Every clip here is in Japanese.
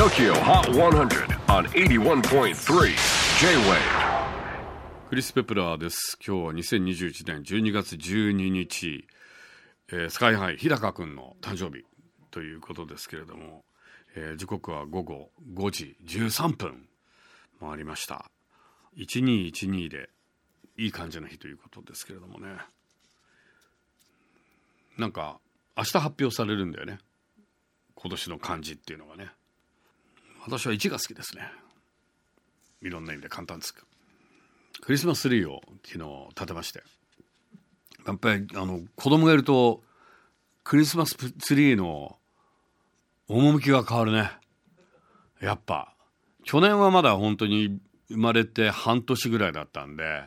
TOKYO HOT 100 on 81.3 J-WAVE. クリス・ペプラーです。今日は2021年12月12日、えースカイハイ日高君の誕生日ということですけれども、えー時刻は午後5時13分回りました。1212でいい感じの日ということですけれどもね。なんか明日発表されるんだよね。今年の漢字っていうのがね。私は1が好きですね。いろんな意味で簡単です。クリスマスツリーを昨日立てまして。やっぱりあの子供がいるとクリスマスツリーの趣が変わるね。やっぱ去年はまだ本当に生まれて半年ぐらいだったんで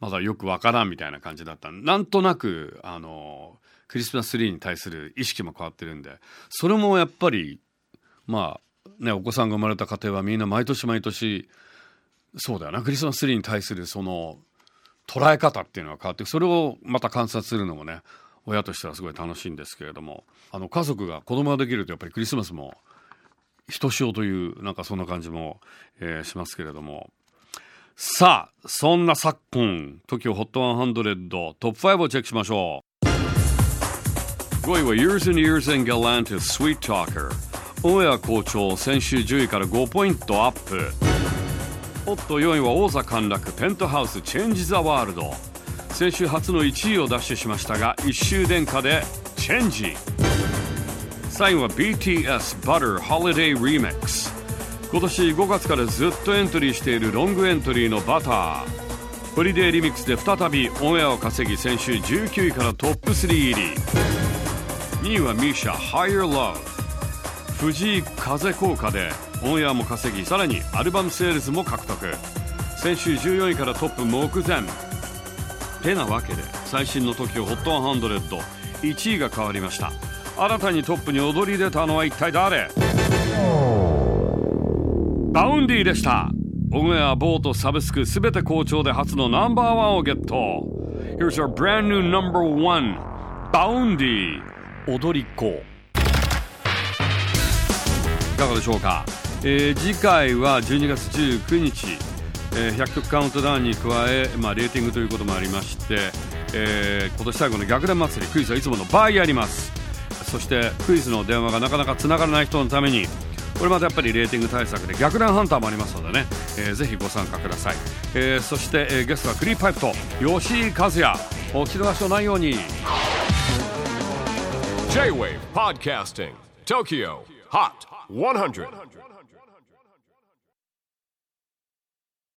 まだよくわからんみたいな感じだったなんとなくあのクリスマスツリーに対する意識も変わってるんでそれもやっぱりまあねお子さんが生まれた家庭はみんな毎年毎年そうだよな。クリスマスツリーに対するその捉え方っていうのが変わってそれをまた観察するのもね親としてはすごい楽しいんですけれどもあの家族が子供ができるとやっぱりクリスマスもひとしおというなんかそんな感じも、えーしますけれども。さあそんな昨今 TOKIOHOT100 トップ5をチェックしましょう。5位は Years and Years and Galantis Sweet Talker オンエア好調先週10位から5ポイントアップ。おっと4位は王座陥落ペントハウスチェンジ・ザ・ワールド。先週初の1位を奪取しましたが1周殿下でチェンジ3位は BTS Butter Holiday Remix 今年5月からずっとエントリーしているロングエントリーのバター。ホリデーリミックスで再びオンエアを稼ぎ先週19位からトップ3入り。2位は MISIA Higher Love 藤井風効果でオンエアも稼ぎさらにアルバムセールスも獲得。先週14位からトップ目前。てなわけで最新の TOKIOHOT1001 位が変わりました。新たにトップに躍り出たのは一体誰？バウンディでした。オンエアボートサブスクすべて好調で初のナンバーワンをゲット。Here's our brand new number one Vaundy 踊り子。いかがでしょうか、えー次回は12月19日、えー100曲カウントダウンに加え、まあ、レーティングということもありまして、えー今年最後の逆転祭りクイズはいつもの倍やります。そしてクイズの電話がなかなかつながらない人のためにこれまたやっぱりレーティング対策で逆転ハンターもありますのでね、えーぜひご参加ください、えーそして、えーゲストはクリーパイプと吉井和也。お聞き逃しのないように。J-WAVE PODCASTING TOKYO HOT 100. 100. 100.